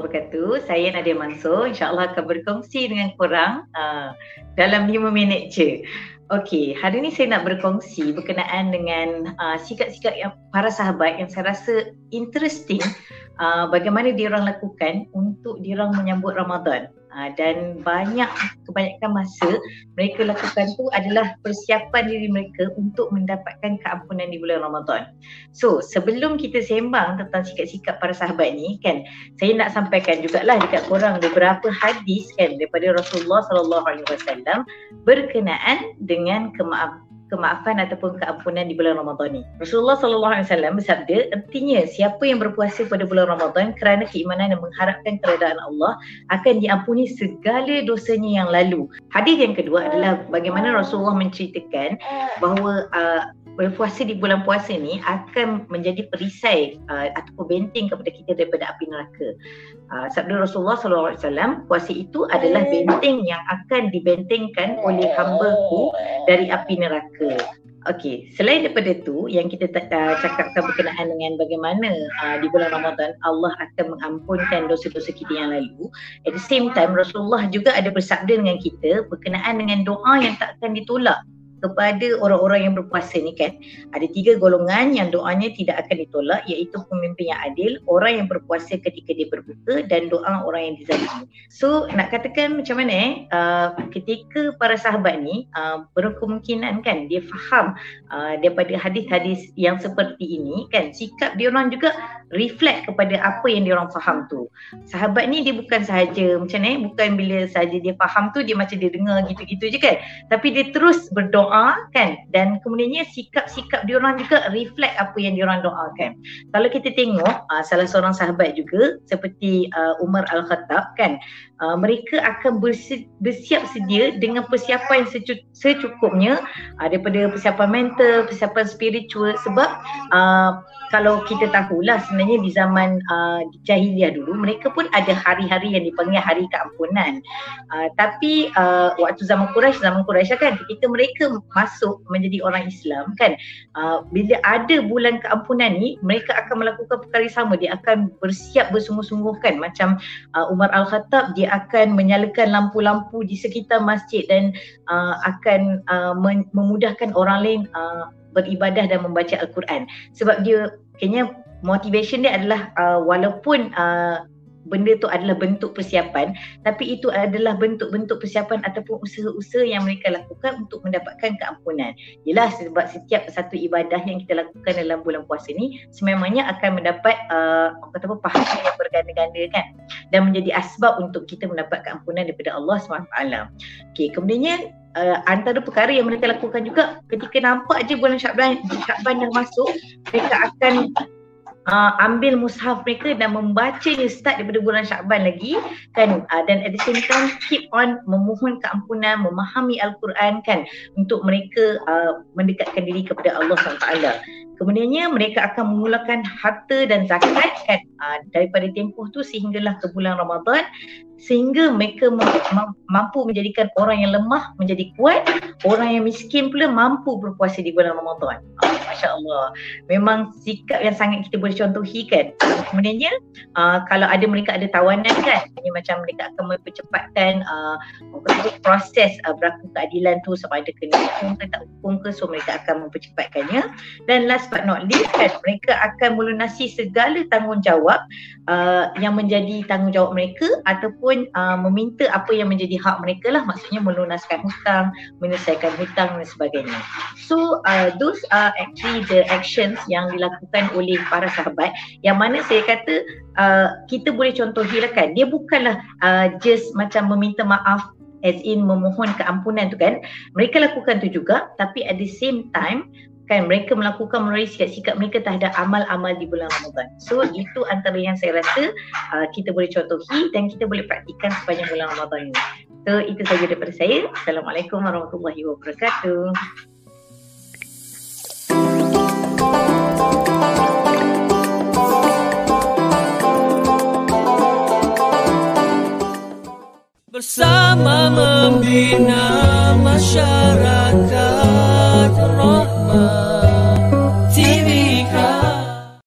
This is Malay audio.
wabarakatuh. Saya Nadia Mansur. InsyaAllah akan berkongsi dengan korang uh, dalam 5 minit je. Okey, hari ini saya nak berkongsi berkenaan dengan uh, sikap-sikap yang para sahabat yang saya rasa interesting uh, bagaimana dia orang lakukan untuk dia orang menyambut Ramadan. Uh, dan banyak kebanyakan masa mereka lakukan tu adalah persiapan diri mereka untuk mendapatkan keampunan di bulan Ramadan. So, sebelum kita sembang tentang sikap-sikap para sahabat ni kan, saya nak sampaikan jugalah dekat korang beberapa hadis kan daripada Rasulullah sallallahu alaihi wasallam berkenaan dengan kemaaf kemaafan ataupun keampunan di bulan Ramadan ni. Rasulullah sallallahu alaihi wasallam bersabda, artinya siapa yang berpuasa pada bulan Ramadan kerana keimanan dan mengharapkan keredaan Allah akan diampuni segala dosanya yang lalu. Hadis yang kedua adalah bagaimana Rasulullah menceritakan bahawa uh, berpuasa di bulan puasa ni akan menjadi perisai uh, ataupun benteng kepada kita daripada api neraka. Uh, sabda Rasulullah sallallahu alaihi wasallam, puasa itu adalah benteng yang akan dibentengkan oleh hamba-Ku dari api neraka. Okey, selain daripada tu yang kita uh, cakapkan berkenaan dengan bagaimana uh, di bulan Ramadan Allah akan mengampunkan dosa-dosa kita yang lalu. At the same time Rasulullah juga ada bersabda dengan kita berkenaan dengan doa yang tak akan ditolak kepada orang-orang yang berpuasa ni kan ada tiga golongan yang doanya tidak akan ditolak iaitu pemimpin yang adil, orang yang berpuasa ketika dia berbuka dan doa orang yang dizalimi. So nak katakan macam mana eh uh, ketika para sahabat ni uh, berkemungkinan kan dia faham uh, daripada hadis-hadis yang seperti ini kan sikap dia orang juga reflect kepada apa yang dia orang faham tu. Sahabat ni dia bukan sahaja macam ni bukan bila sahaja dia faham tu dia macam dia dengar gitu-gitu je kan tapi dia terus berdoa doa kan dan kemudiannya sikap-sikap dia orang juga reflect apa yang dia orang doakan. Kalau kita tengok uh, salah seorang sahabat juga seperti uh, Umar Al-Khattab kan uh, mereka akan bersi- bersiap sedia dengan persiapan secu- secukupnya uh, daripada persiapan mental, persiapan spiritual sebab uh, kalau kita tahulah sebenarnya di zaman uh, jahiliah dulu mereka pun ada hari-hari yang dipanggil hari keampunan. Uh, tapi uh, waktu zaman Quraisy zaman Quraisy kan ketika mereka masuk menjadi orang Islam kan? Uh, bila ada bulan keampunan ni mereka akan melakukan perkara sama. Dia akan bersiap bersungguh-sungguh kan? Macam uh, Umar Al-Khattab dia akan menyalakan lampu-lampu di sekitar masjid dan uh, akan uh, memudahkan orang lain uh, beribadah dan membaca Al-Quran. Sebab dia kayaknya motivation dia adalah uh, walaupun uh, benda tu adalah bentuk persiapan tapi itu adalah bentuk-bentuk persiapan ataupun usaha-usaha yang mereka lakukan untuk mendapatkan keampunan. Yalah sebab setiap satu ibadah yang kita lakukan dalam bulan puasa ni sememangnya akan mendapat uh, kata apa pahala yang berganda-ganda kan dan menjadi asbab untuk kita mendapat keampunan daripada Allah SWT. Okey, kemudiannya uh, antara perkara yang mereka lakukan juga ketika nampak je bulan Syakban Syakban yang masuk mereka akan uh, ambil mushaf mereka dan membacanya start daripada bulan Syakban lagi. Kan? Uh, dan at the same time keep on memohon keampunan memahami al-Quran kan? Untuk mereka uh, mendekatkan diri kepada Allah SWT. Kemudiannya mereka akan memulakan harta dan zakat kan? Uh, daripada tempoh tu sehinggalah ke bulan Ramadan. Sehingga mereka mampu menjadikan orang yang lemah menjadi kuat, orang yang miskin pula mampu berpuasa di bulan Ramadan. Masya Allah. Memang sikap yang sangat kita boleh contohi kan. Kemudiannya uh, kalau ada mereka ada tawanan kan, ini macam mereka akan mempercepatkan uh, proses uh, berlaku keadilan tu sama ada kena hukum ke tak hukum ke so mereka akan mempercepatkannya. Dan last but not least kan, mereka akan melunasi segala tanggungjawab uh, yang menjadi tanggungjawab mereka ataupun uh, meminta apa yang menjadi hak mereka lah maksudnya melunaskan hutang, menyelesaikan hutang dan sebagainya. So uh, those are actually the actions yang dilakukan oleh para sahabat yang mana saya kata uh, kita boleh contohi lah kan dia bukanlah uh, just macam meminta maaf as in memohon keampunan tu kan mereka lakukan tu juga tapi at the same time kan mereka melakukan melalui sikap-sikap mereka terhadap amal-amal di bulan Ramadan. So itu antara yang saya rasa uh, kita boleh contohi dan kita boleh praktikan sepanjang bulan Ramadan ini. So itu saja daripada saya. Assalamualaikum warahmatullahi wabarakatuh. bersama membina masyarakat.